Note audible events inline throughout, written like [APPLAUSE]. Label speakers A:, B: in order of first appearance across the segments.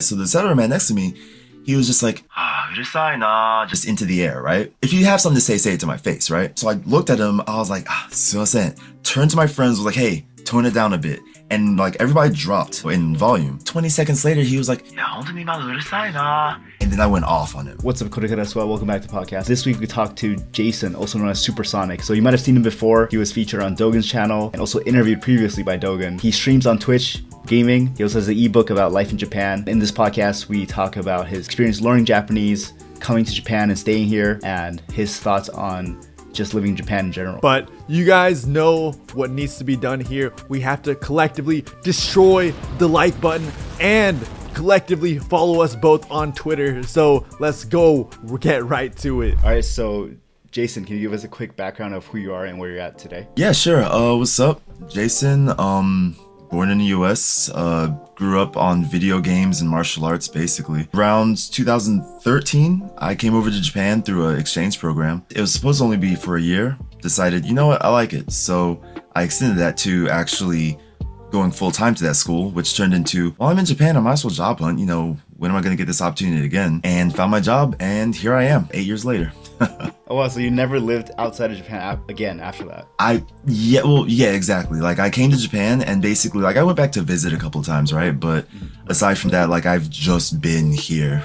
A: So the salary man next to me, he was just like, ah, just into the air, right? If you have something to say, say it to my face, right? So I looked at him, I was like, ah, sumimasen. Turned to my friends, was like, hey, tone it down a bit. And like everybody dropped in volume. 20 seconds later, he was like, yeah, and then I went off on him.
B: What's up, Korekara as well? Welcome back to the podcast. This week we talked to Jason, also known as Supersonic. So you might have seen him before. He was featured on Dogen's channel and also interviewed previously by Dogen. He streams on Twitch gaming. He also has an ebook about life in Japan. In this podcast, we talk about his experience learning Japanese, coming to Japan and staying here, and his thoughts on just living in Japan in general.
C: But you guys know what needs to be done here. We have to collectively destroy the like button and collectively follow us both on Twitter. So let's go get right to it.
B: All right, so Jason, can you give us a quick background of who you are and where you're at today?
A: Yeah, sure. Uh, what's up, Jason? Um, born in the US, uh, grew up on video games and martial arts basically. Around 2013, I came over to Japan through an exchange program. It was supposed to only be for a year. Decided, you know what, I like it. So I extended that to actually going full time to that school, which turned into, well, I'm in Japan, I might as well job hunt. You know, when am I going to get this opportunity again? And found my job, and here I am, eight years later. [LAUGHS]
B: oh wow! So you never lived outside of Japan again after that?
A: I yeah, well yeah, exactly. Like I came to Japan and basically like I went back to visit a couple times, right? But mm-hmm. aside from that, like I've just been here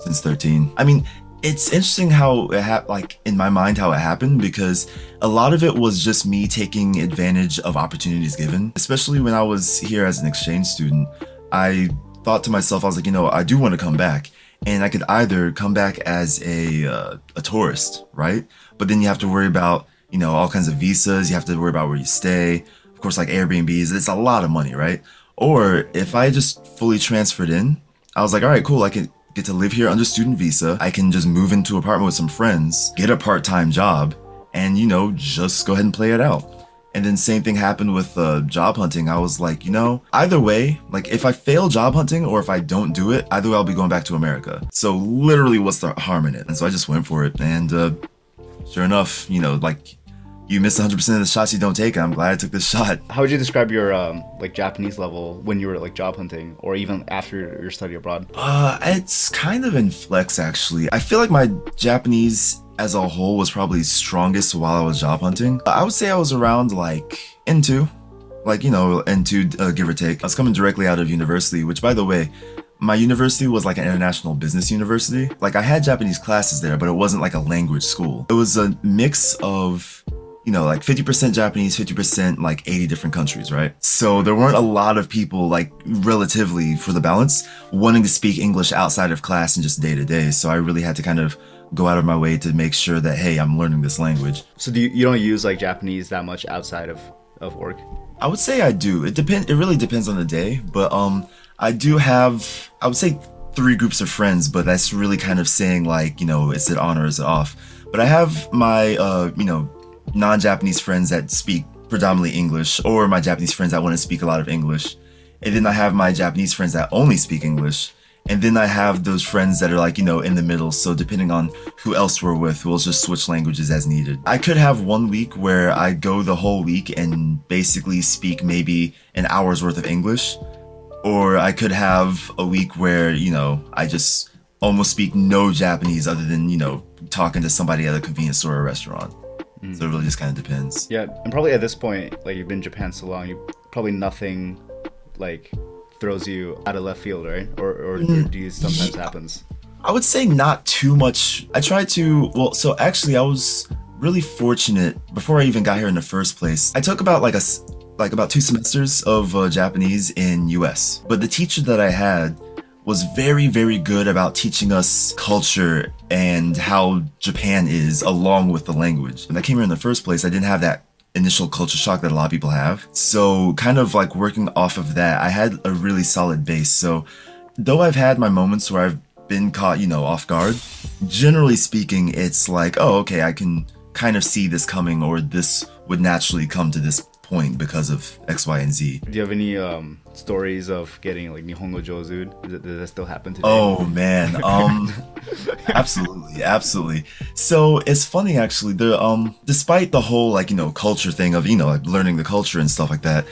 A: since 13. I mean, it's interesting how it ha- like in my mind how it happened because a lot of it was just me taking advantage of opportunities given especially when i was here as an exchange student i thought to myself i was like you know i do want to come back and i could either come back as a uh, a tourist right? But then you have to worry about you know all kinds of visas. You have to worry about where you stay. Of course like airbnbs it's a lot of money right? Or if i just fully transferred in i was like all right cool. I can get to live here under student visa. I can just move into an apartment with some friends, get a part-time job, and you know, just go ahead and play it out. And then same thing happened with uh, job hunting. I was like, you know, either way, like if I fail job hunting or if I don't do it, either way I'll be going back to America. So literally, what's the harm in it? And so I just went for it. And uh, sure enough, you know, like you miss 100% of the shots you don't take. I'm glad I took this [LAUGHS] shot.
B: How would you describe your um, like Japanese level when you were like job hunting or even after your study abroad?
A: Uh, it's kind of in flex actually. I feel like my Japanese as a whole was probably strongest while I was job hunting. I would say I was around like N2, like you know N2 uh, give or take. I was coming directly out of university, which by the way, my university was like an international business university. Like I had Japanese classes there, but it wasn't like a language school. It was a mix of you know, like 50% Japanese, 50% like 80 different countries, right? So there weren't a lot of people, like relatively for the balance, wanting to speak English outside of class and just day to day. So I really had to kind of go out of my way to make sure that, hey, I'm learning this language.
B: So do you, you don't use like Japanese that much outside of, of work?
A: I would say I do. It depend. It really depends on the day, but um, I do have. I would say three groups of friends, but that's really kind of saying like, you know, is it on or is it off? But I have my, uh, you know, non-Japanese friends that speak predominantly English, or my Japanese friends that want to speak a lot of English. And then I have my Japanese friends that only speak English. And then I have those friends that are like, you know, in the middle. So depending on who else we're with, we'll just switch languages as needed. I could have one week where I go the whole week and basically speak maybe an hour's worth of English. Or I could have a week where, you know, I just almost speak no Japanese other than, you know, talking to somebody at a convenience store or restaurant. Mm. So it really just kind of depends.
B: Yeah, and probably at this point, like you've been in Japan so long, you probably nothing like throws you out of left field, right? Or or, mm. or do you sometimes yeah. happens?
A: I would say not too much. I tried to. Well, so actually, I was really fortunate before I even got here in the first place. I took about like a like about two semesters of uh, Japanese in U.S. But the teacher that I had was very, very good about teaching us culture and how Japan is along with the language. When I came here in the first place, I didn't have that initial culture shock that a lot of people have. So, kind of like working off of that, I had a really solid base. So, though I've had my moments where I've been caught, you know, off guard, generally speaking, it's like, oh, okay, I can kind of see this coming or this would naturally come to this point because of X, Y, and Z.
B: Do you have any um, stories of getting like Nihongo Jozu? Does, does that still happen today?
A: Oh man, um, [LAUGHS] absolutely, absolutely. So it's funny actually. The um, despite the whole like you know culture thing of you know like learning the culture and stuff like that,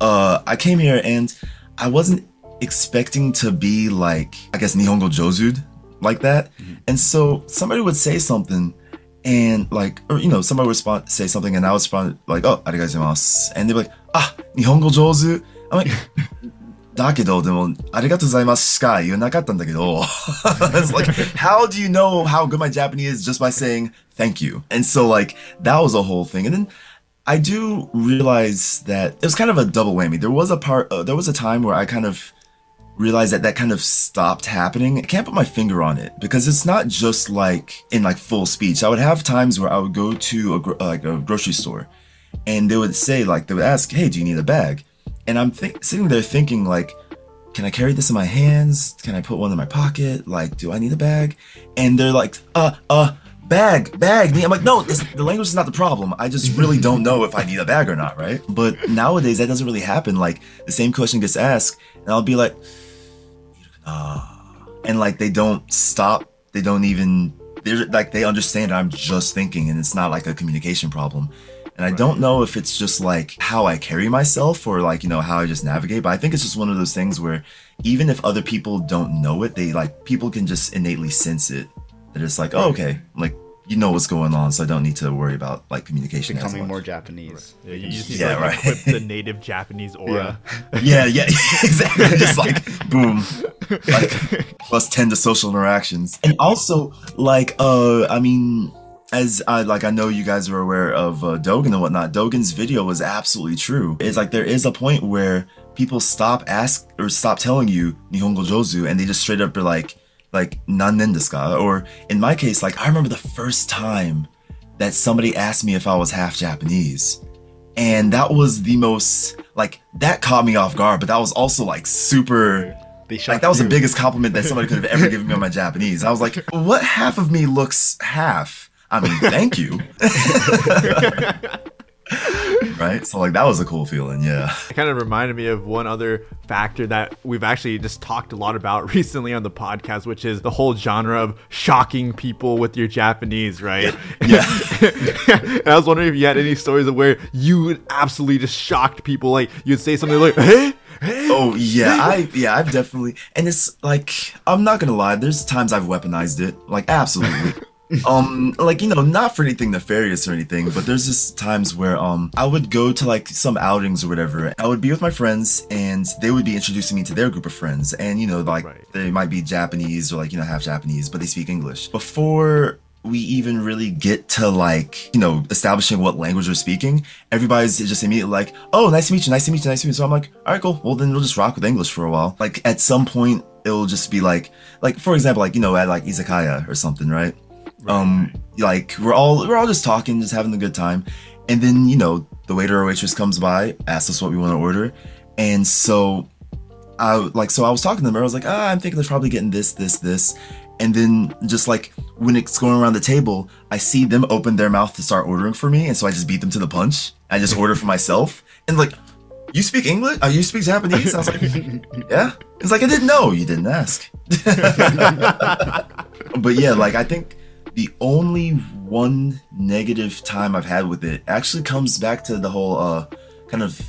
A: uh, I came here and I wasn't expecting to be like, I guess Nihongo Jozud, like that. And so somebody would say something and like, or you know, somebody would respond, say something and I would respond like, oh, arigatou gozaimasu. And they'd be like, ah, Nihongo Jozu. I'm like, [LAUGHS] だけど、でも、ありがとうございますしか言わなかったんだけど。it's [LAUGHS] like, how do you know how good my Japanese is just by saying thank you? And so, like, that was a whole thing. And then I do realize that it was kind of a double whammy. There was a part, uh, there was a time where I kind of realized that that kind of stopped happening. I can't put my finger on it because it's not just like in like full speech. I would have times where I would go to a, gro- like a grocery store and they would say like, they would ask, hey, do you need a bag? And I'm think- sitting there thinking like, can I carry this in my hands? Can I put one in my pocket? Like, do I need a bag? And they're like, uh, uh, bag, bag. me. I'm like, no, this, the language is not the problem. I just really [LAUGHS] don't know if I need a bag or not, right? But nowadays that doesn't really happen. Like the same question gets asked, and I'll be like, and like they don't stop. They don't even. They're like they understand I'm just thinking, and it's not like a communication problem. And I don't know if it's just like how I carry myself or like, you know, how I just navigate, but I think it's just one of those things where even if other people don't know it, they like people can just innately sense it. That it's like, oh, okay, like you know what's going on, so I don't need to worry about like communication. as
B: Becoming
A: much.
B: more Japanese.
C: Yeah, you just need
A: Yeah,
C: to like,
A: right.
C: equip the native Japanese [LAUGHS] aura.
A: Yeah, yeah, [LAUGHS] exactly. [LAUGHS] Just like boom, like plus ten to social interactions, and also like uh, I mean, as I like, I know you guys are aware of uh, Dogen and whatnot. Dogen's video was absolutely true. It's like there is a point where people stop ask or stop telling you Nihongo Jozu, and they just straight up are like, like nannen desu ka? Or in my case, like I remember the first time that somebody asked me if I was half Japanese. And that was the most like that caught me off guard but that was also like super
B: They
A: like that was the biggest compliment that somebody could have ever [LAUGHS] given me on my japanese. I was like what half of me looks half? I mean thank you [LAUGHS] right so like that was a cool feeling yeah
C: It kind of reminded me of one other factor that we've actually just talked a lot about [LAUGHS] recently on the podcast, which is the whole genre of shocking people with your Japanese, right?
A: yeah [LAUGHS]
C: and I was wondering if you had any stories of where you would absolutely just shocked people. Like you'd say something like, "Hey, hey."
A: oh yeah i yeah i've definitely and it's like i'm not gonna lie there's times i've weaponized it like absolutely [LAUGHS] um like you know not for anything nefarious or anything but there's just times where um i would go to like some outings or whatever i would be with my friends and they would be introducing me to their group of friends and you know like
C: Right.
A: they might be japanese or like you know half japanese but they speak english. Before we even really get to like you know establishing what language we're speaking everybody's just immediately like oh nice to meet you nice to meet you nice to meet you. So i'm like all right cool. Well then we'll just rock with english for a while. Like at some point it'll just be like like for example like you know at like izakaya or something right um like we're all we're all just talking just having a good time and then you know the waiter or waitress comes by asks us what we want to order and so I like so I was talking to them. I was like, ah, I'm thinking they're probably getting this, this, this, and then just like when it's going around the table, I see them open their mouth to start ordering for me, and so I just beat them to the punch. I just order for myself, and like, you speak English? Uh, you speak Japanese? I was like, [LAUGHS] yeah. It's like I didn't know. You didn't ask. [LAUGHS] but yeah, like I think the only one negative time I've had with it actually comes back to the whole uh kind of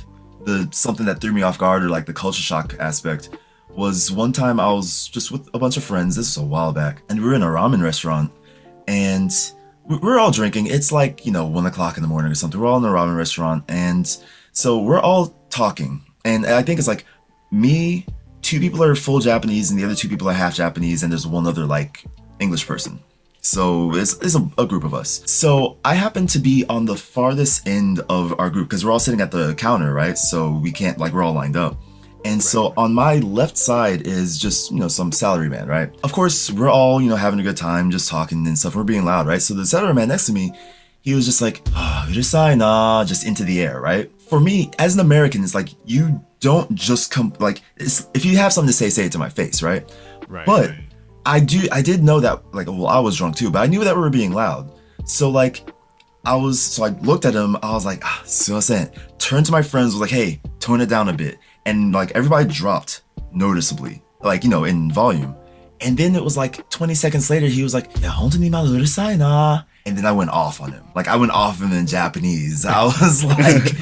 A: the something that threw me off guard or like the culture shock aspect was one time I was just with a bunch of friends. This is a while back, and we were in a ramen restaurant, and we- we're all drinking. It's like you know one o'clock in the morning or something. We're all in a ramen restaurant, and so we're all talking, and I think it's like me, two people are full Japanese, and the other two people are half Japanese, and there's one other like English person. So it's, it's a, a group of us. So I happen to be on the farthest end of our group because we're all sitting at the counter, right? So we can't like we're all lined up. And so on my left side is just, you know, some salary man, right? Of course, we're all, you know, having a good time, just talking and stuff. We're being loud, right? So the salary man next to me, he was just like, ah, urusai na, just into the air, right? For me, as an American, it's like, you don't just come, like, it's, if you have something to say, say it to my face, right?
C: Right.
A: But I do I did know that like well I was drunk too, but I knew that we were being loud. So like I was so I looked at him, I was like, ah, sumimasen. Turned to my friends, was like, hey, tone it down a bit. And like everybody dropped noticeably, like, you know, in volume. And then it was like 20 seconds later, he was like, yeah. And then I went off on him. Like I went off him in Japanese. I was [LAUGHS] like,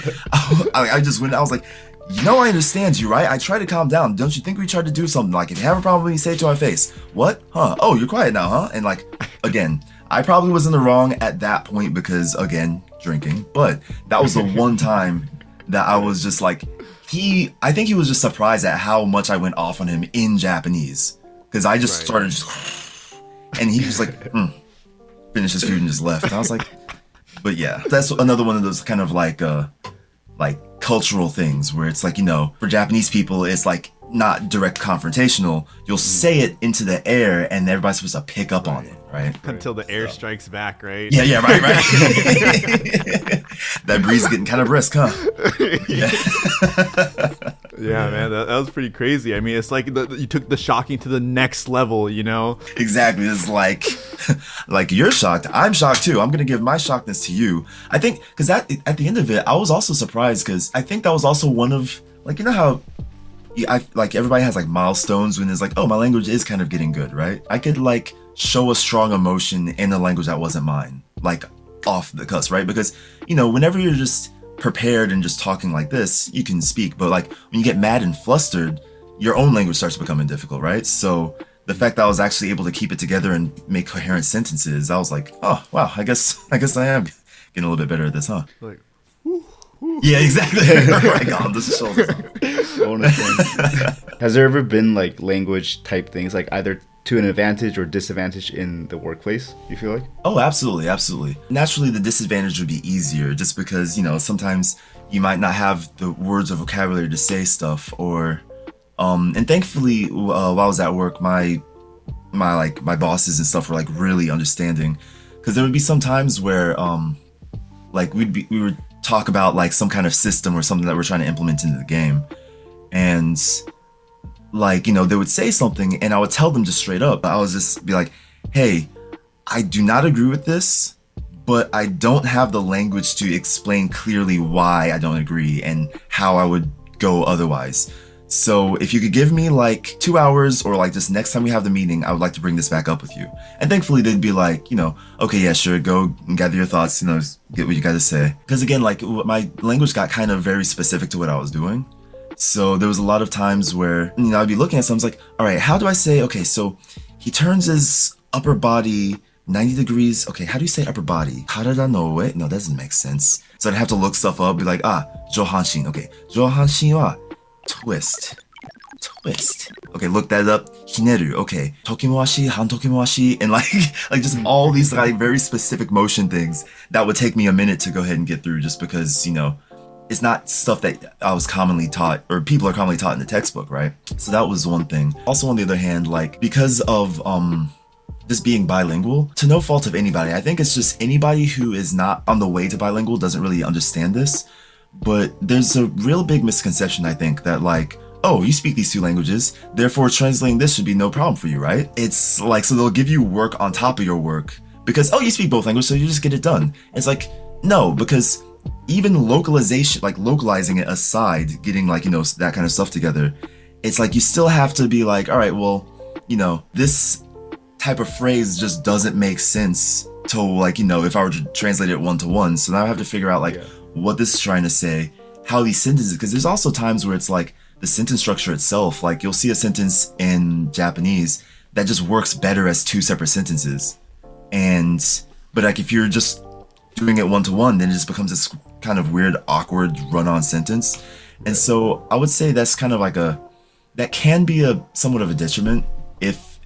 A: I, I just went, I was like, you know I understand you, right? I try to calm down. Don't you think we tried to do something? Like, if you have a problem with me, say it to my face. What? Huh? Oh, you're quiet now, huh? And like, [LAUGHS] again, I probably was in the wrong at that point because, again, drinking. But that was the [LAUGHS] one time that I was just like, he, I think he was just surprised at how much I went off on him in Japanese. Because I just
C: Right.
A: started just, [LAUGHS] and he was like, mm, finished his food and just left. And I was like, but yeah, that's another one of those kind of like, uh, like cultural things where it's like, you know, for Japanese people, it's like not direct confrontational. You'll mm. say it into the air and everybody's supposed to pick up on it, right?
C: Until the air strikes back, right?
A: Yeah, yeah, right, right. [LAUGHS] [LAUGHS] that breeze is getting kind of brisk, huh? [LAUGHS]
C: Yeah, man, that, that was pretty crazy. I mean, it's like the, you took the shocking to the next level, you know?
A: Exactly. It's like, [LAUGHS] like you're shocked. I'm shocked too. I'm gonna give my shockness to you. I think because at at the end of it, I was also surprised because I think that was also one of like you know how. I like everybody has like milestones when it's like, oh, my language is kind of getting good, right? I could like show a strong emotion in a language that wasn't mine, like off the cuss, right? Because you know, whenever you're just prepared and just talking like this, you can speak. But like when you get mad and flustered, your own language starts becoming difficult, right? So the fact that I was actually able to keep it together and make coherent sentences, I was like, oh wow, I guess [LAUGHS] I guess I am getting a little bit better at this, huh?
C: Like,
A: Yeah, exactly. [LAUGHS] [LAUGHS] right on the shoulders.
B: Bonus points. Has there ever been like language type things, like either to an advantage or disadvantage in the workplace? You feel like?
A: Oh, absolutely, absolutely. Naturally, the disadvantage would be easier just because, you know, sometimes you might not have the words or vocabulary to say stuff or um and thankfully uh, while I was at work, my my like my bosses and stuff were like really understanding cuz there would be some times where um like we'd be we would talk about like some kind of system or something that we're trying to implement into the game and like you know they would say something and i would tell them just straight up. I was just be like hey i do not agree with this but i don't have the language to explain clearly why i don't agree and how i would go otherwise. So if you could give me like two hours or like just next time we have the meeting i would like to bring this back up with you. And thankfully they'd be like you know okay yeah sure go gather your thoughts you know get what you got to say. Because again like my language got kind of very specific to what i was doing so there was a lot of times where you know I'd be looking at something like, all right, how do I say? Okay, so he turns his upper body 90 degrees. Okay, how do you say upper body? Karada no ue? No, that doesn't make sense. So I'd have to look stuff up. Be like, ah, johanshin. Okay, johanshin wa twist. Twist. Okay, look that up. Hineru. Okay, tokimawashi, han tokimawashi, and like, [LAUGHS] like just all these like very specific motion things that would take me a minute to go ahead and get through, just because you know it's not stuff that I was commonly taught or people are commonly taught in the textbook, right? So that was one thing. Also, on the other hand, like because of um just being bilingual, to no fault of anybody, I think it's just anybody who is not on the way to bilingual doesn't really understand this. But there's a real big misconception, I think, that like, oh, you speak these two languages, therefore translating this should be no problem for you, right? It's like, so they'll give you work on top of your work because, oh, you speak both languages, so you just get it done. It's like, no, because even localization, like localizing it aside, getting like, you know, that kind of stuff together, it's like you still have to be like, all right, well, you know, this type of phrase just doesn't make sense to like, you know, if I were to translate it one to one. So now I have to figure out like
B: Yeah.
A: what this is trying to say, how these sentences, because there's also times where it's like the sentence structure itself, like you'll see a sentence in Japanese that just works better as two separate sentences. And, but like if you're just doing it one to one, then it just becomes this kind of weird, awkward run on sentence. And so I would say that's kind of like a, that can be a somewhat of a detriment if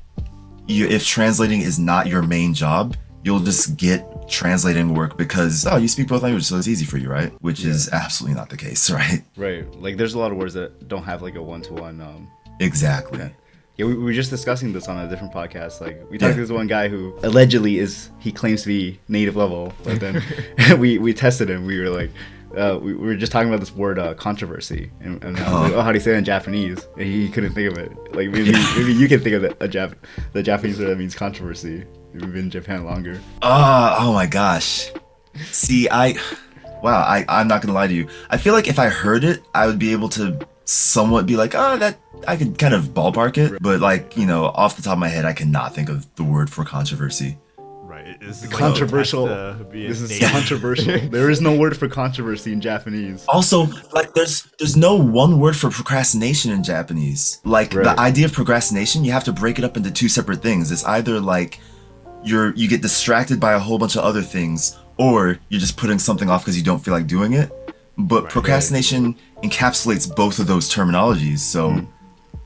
A: you, if translating is not your main job, you'll just get translating work because, oh, you speak both languages, so it's easy for you, right? Which is absolutely not the case, [LAUGHS] right?
B: Right. Like there's a lot of words that don't have like a one to one. Um.
A: Exactly.
B: Yeah, we, we were just discussing this on a different podcast. Like we talked to this one guy who allegedly is he claims to be native level, but then [LAUGHS] [LAUGHS] we we tested him. We were like. Uh, we, we were just talking about this word uh, controversy, and, and I was like,
A: Oh.
B: "Oh, how do you say it in Japanese?" And he couldn't think of it. Like maybe maybe you can think of the, a Jap- the Japanese word that means controversy. You've been in Japan longer.
A: Ah, oh my gosh. See, I, [SIGHS] wow, I, I'm not gonna lie to you. I feel like if I heard it, I would be able to somewhat be like, oh, that, I could kind of ballpark it. But like, you know, off the top of my head, I cannot think of the word for controversy.
C: right. This is
B: controversial.
C: has to be a
B: This is
C: name. [LAUGHS]
B: controversial. [LAUGHS] there is no word for controversy in Japanese.
A: Also, like there's there's no one word for procrastination in Japanese. Like
B: Right.
A: the idea of procrastination, you have to break it up into two separate things. It's either like you're you get distracted by a whole bunch of other things, or you're just putting something off because you don't feel like doing it. But procrastination encapsulates both of those terminologies. So, like
B: Hmm.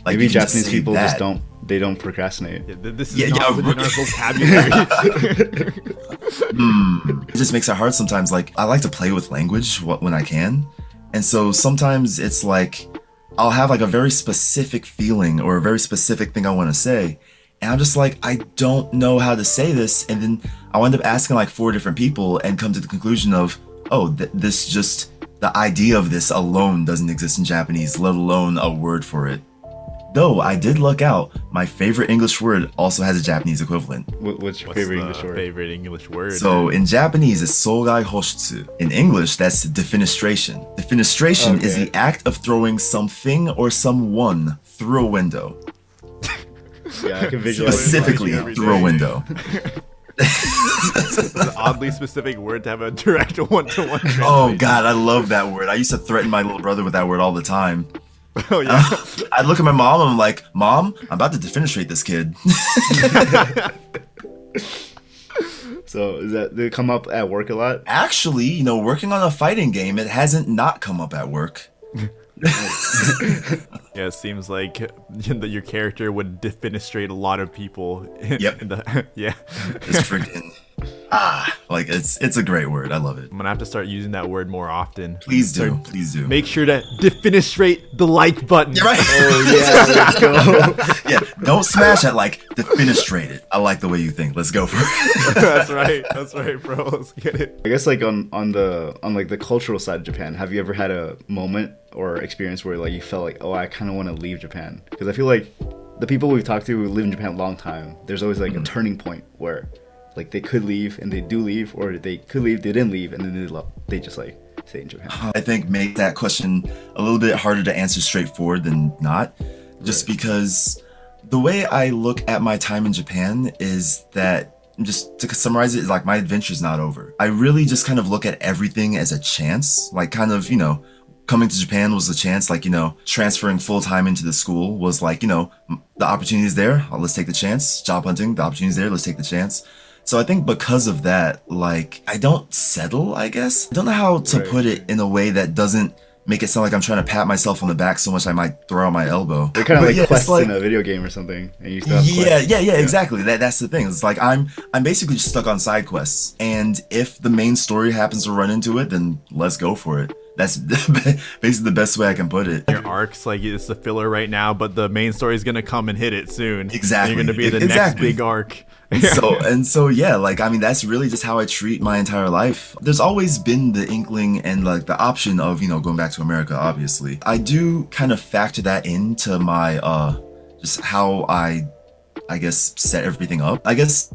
B: Maybe
A: you can just
B: Japanese
A: say
B: people just don't they don't procrastinate.
C: Yeah, this is
A: Yeah,
C: not
A: yeah,
C: within
A: right.
C: our vocabulary. [LAUGHS] [LAUGHS]
A: it just makes it hard sometimes. Like I like to play with language when I can, and so sometimes it's like I'll have like a very specific feeling or a very specific thing I want to say, and I'm just like I don't know how to say this, and then I wind up asking like four different people and come to the conclusion of oh th- this just the idea of this alone doesn't exist in Japanese, let alone a word for it. Though I did luck out, my favorite English word also has a Japanese equivalent.
B: What, what's your
C: What's
B: favorite English word?
C: favorite English word?
A: So in Japanese, it's sogai hoshutsu. In English, that's defenestration. Defenestration is the act of throwing something or someone through a window. [LAUGHS]
B: Yeah, I can visualize.
A: Specifically through a window. [LAUGHS]
C: An oddly specific word to have a direct [LAUGHS] one-to-one oh, translation.
A: Oh god, I love that word. I used to threaten my little brother with that word all the time. [LAUGHS]
C: Oh yeah. [LAUGHS]
A: I'd look at my mom and I'm like, Mom, I'm about to defenestrate this kid.
B: So is that did it come up at work a lot?
A: Actually, you know, working on a fighting game, it hasn't not come up at work. [LAUGHS]
C: Yeah, it seems like [LAUGHS] that your character would defenestrate a lot of people. In,
A: Yep.
C: the, [LAUGHS] yeah.
A: Freaking ah, like it's it's a great word. I love it.
C: I'm gonna have to start using that word more often.
A: Please do,
C: Start-
A: please do.
C: Make sure to defenestrate the like button.
A: You're right.
B: Oh [LAUGHS] yeah, let's go. [LAUGHS]
A: yeah, don't smash at like defenestrate it. I like the way you think. Let's go for it. [LAUGHS]
C: That's right. That's right, bro. Let's get it.
B: I guess like on on the on like the cultural side of Japan, have you ever had a moment or experience where like you felt like, oh, I kind of want to leave Japan? Because I feel like the people we've talked to who live in Japan a long time, there's always like a turning point where like they could leave and they do leave, or they could leave, they didn't leave, and then they they just like stay in Japan.
A: I think make that question a little bit harder to answer straightforward than not, just because the way I look at my time in Japan is that just to summarize it, like my adventure's not over. I really just kind of look at everything as a chance, like kind of, you know, coming to Japan was a chance, like, you know, transferring full time into the school was like, you know, the opportunity's there. Let's take the chance. Job hunting, the opportunity's there. Let's take the chance. So I think because of that, like, I don't settle, I guess. I don't know how to
B: Right.
A: put it in a way that doesn't make it sound like I'm trying to pat myself on the back so much I might throw out my elbow.
B: They're kind of
A: But
B: like
A: yeah,
B: quests
A: like-
B: in a video game or something, and you still have
A: yeah,
B: quests.
A: yeah, yeah, exactly. That that's the thing. It's like I'm I'm basically just stuck on side quests, and if the main story happens to run into it, then let's go for it. That's [LAUGHS] basically the best way I can put it.
C: Your arcs, like it's the filler right now, but the main story's gonna come and hit it soon.
A: Exactly.
C: You're gonna be the next big arc. [LAUGHS]
A: so and so yeah like i mean that's really just how i treat my entire life. There's always been the inkling and like the option of you know going back to america obviously. I do kind of factor that into my uh just how i i guess set everything up. I guess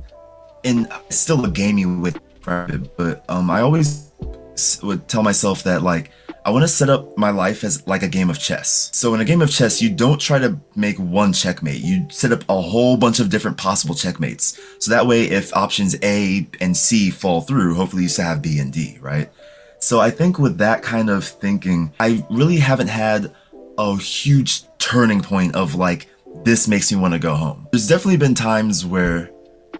A: in still a gamey with private but um i always would tell myself that like I want to set up my life as like a game of chess. So in a game of chess, you don't try to make one checkmate. You set up a whole bunch of different possible checkmates. So that way, if options A and C fall through, hopefully you still have B and D, right? So I think with that kind of thinking, I really haven't had a huge turning point of like, this makes me want to go home. There's definitely been times where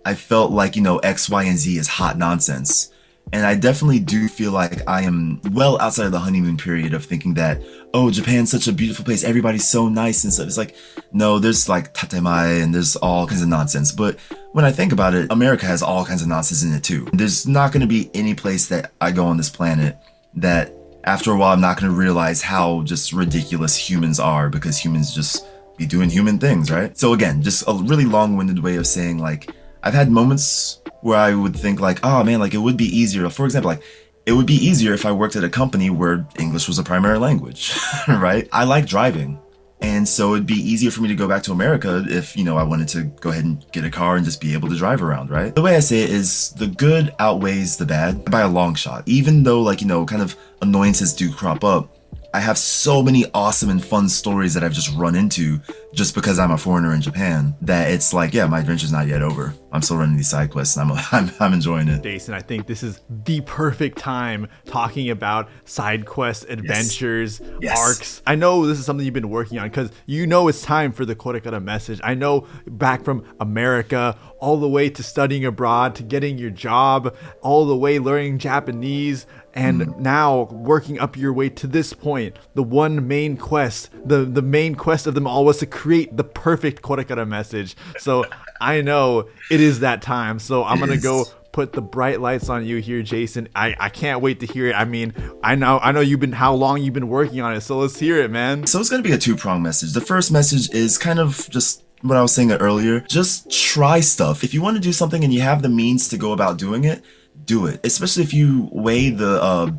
A: I felt like, you know, X, Y, and Z is hot nonsense. And I definitely do feel like I am well outside of the honeymoon period of thinking that, oh, Japan's such a beautiful place. Everybody's so nice and stuff. It's like, no, there's like tatemae and there's all kinds of nonsense. But when I think about it, America has all kinds of nonsense in it too. There's not going to be any place that I go on this planet that after a while I'm not going to realize how just ridiculous humans are because humans just be doing human things, right? So again, just a really long-winded way of saying like I've had moments where I would think like, oh man, like it would be easier. For example, like it would be easier if I worked at a company where English was a primary language, [LAUGHS] right? I like driving. And so it'd be easier for me to go back to America if, you know, I wanted to go ahead and get a car and just be able to drive around, right? The way I say it is the good outweighs the bad by a long shot. Even though, like, you know, kind of annoyances do crop up, I have so many awesome and fun stories that I've just run into just because I'm a foreigner in Japan, that it's like, yeah, my adventure's not yet over. I'm still running these side quests and I'm, [LAUGHS] I'm, I'm enjoying it.
C: Jason, I think this is the perfect time talking about side quests, adventures,
A: Yes.
C: arcs. I know this is something you've been working on because you know it's time for the Korekara message. I know back from America all the way to studying abroad to getting your job, all the way learning Japanese, and hmm. now working up your way to this point. The one main quest, the, the main quest of them all was to create the perfect Korekara message. So [LAUGHS] I know it is that time. So I'm gonna go put the bright lights on you here, Jason. I, I can't wait to hear it. I mean, I know I know you've been how long you've been working on it, so let's hear it, man.
A: So it's to be a two prong message. The first message is kind of just what I was saying earlier. Just try stuff. If you want to do something and you have the means to go about doing it, do it. Especially if you weigh the uh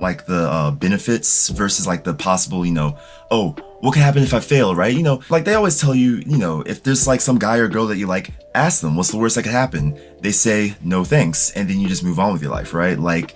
A: like the uh benefits versus like the possible, you know, oh, what could happen if I fail, right? You know, like they always tell you, you know, if there's like some guy or girl that you like, ask them what's the worst that could happen. They say no thanks, and then you just move on with your life, right? Like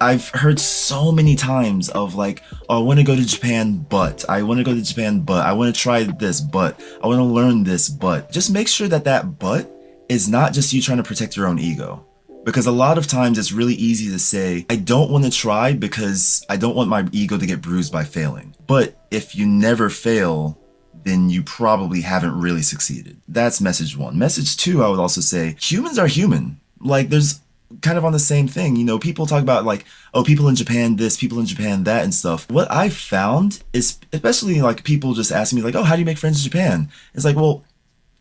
A: I've heard so many times of like, oh, I want to go to Japan, but I want to go to Japan, but I want to try this, but I want to learn this, but just make sure that that but is not just you trying to protect your own ego. Because a lot of times it's really easy to say, I don't want to try because I don't want my ego to get bruised by failing. But if you never fail, then you probably haven't really succeeded. That's message one. Message two, I would also say humans are human. Like, there's kind of on the same thing. You know, people talk about like, oh, people in Japan this, people in Japan that, and stuff. What I found is, especially like people just asking me, like, oh, how do you make friends in Japan? It's like, well,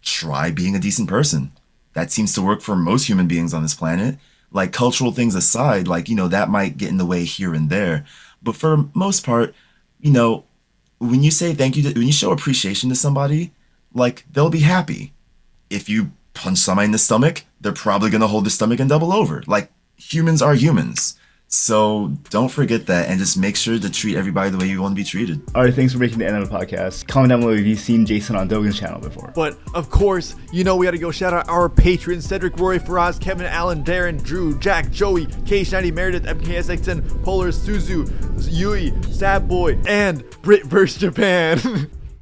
A: try being a decent person. That seems to work for most human beings on this planet. Like cultural things aside, like, you know, that might get in the way here and there. But for most part, you know, when you say thank you, to, when you show appreciation to somebody, like they'll be happy. If you punch somebody in the stomach, they're probably going to hold the stomach and double over. Like humans are humans. So don't forget that and just make sure to treat everybody the way you want to be treated.
B: All right, thanks for making the end of the podcast. Comment down below if you've seen Jason on Dogen's channel before.
C: But of course, you know we gotta go shout out our patrons Cedric, Roy, Faraz, Kevin, Allen, Darren, Drew, Jack, Joey, K90, Meredith, MKSXN, Polar, Suzu, Yui, Sad Boy, and Brit vs Japan. [LAUGHS]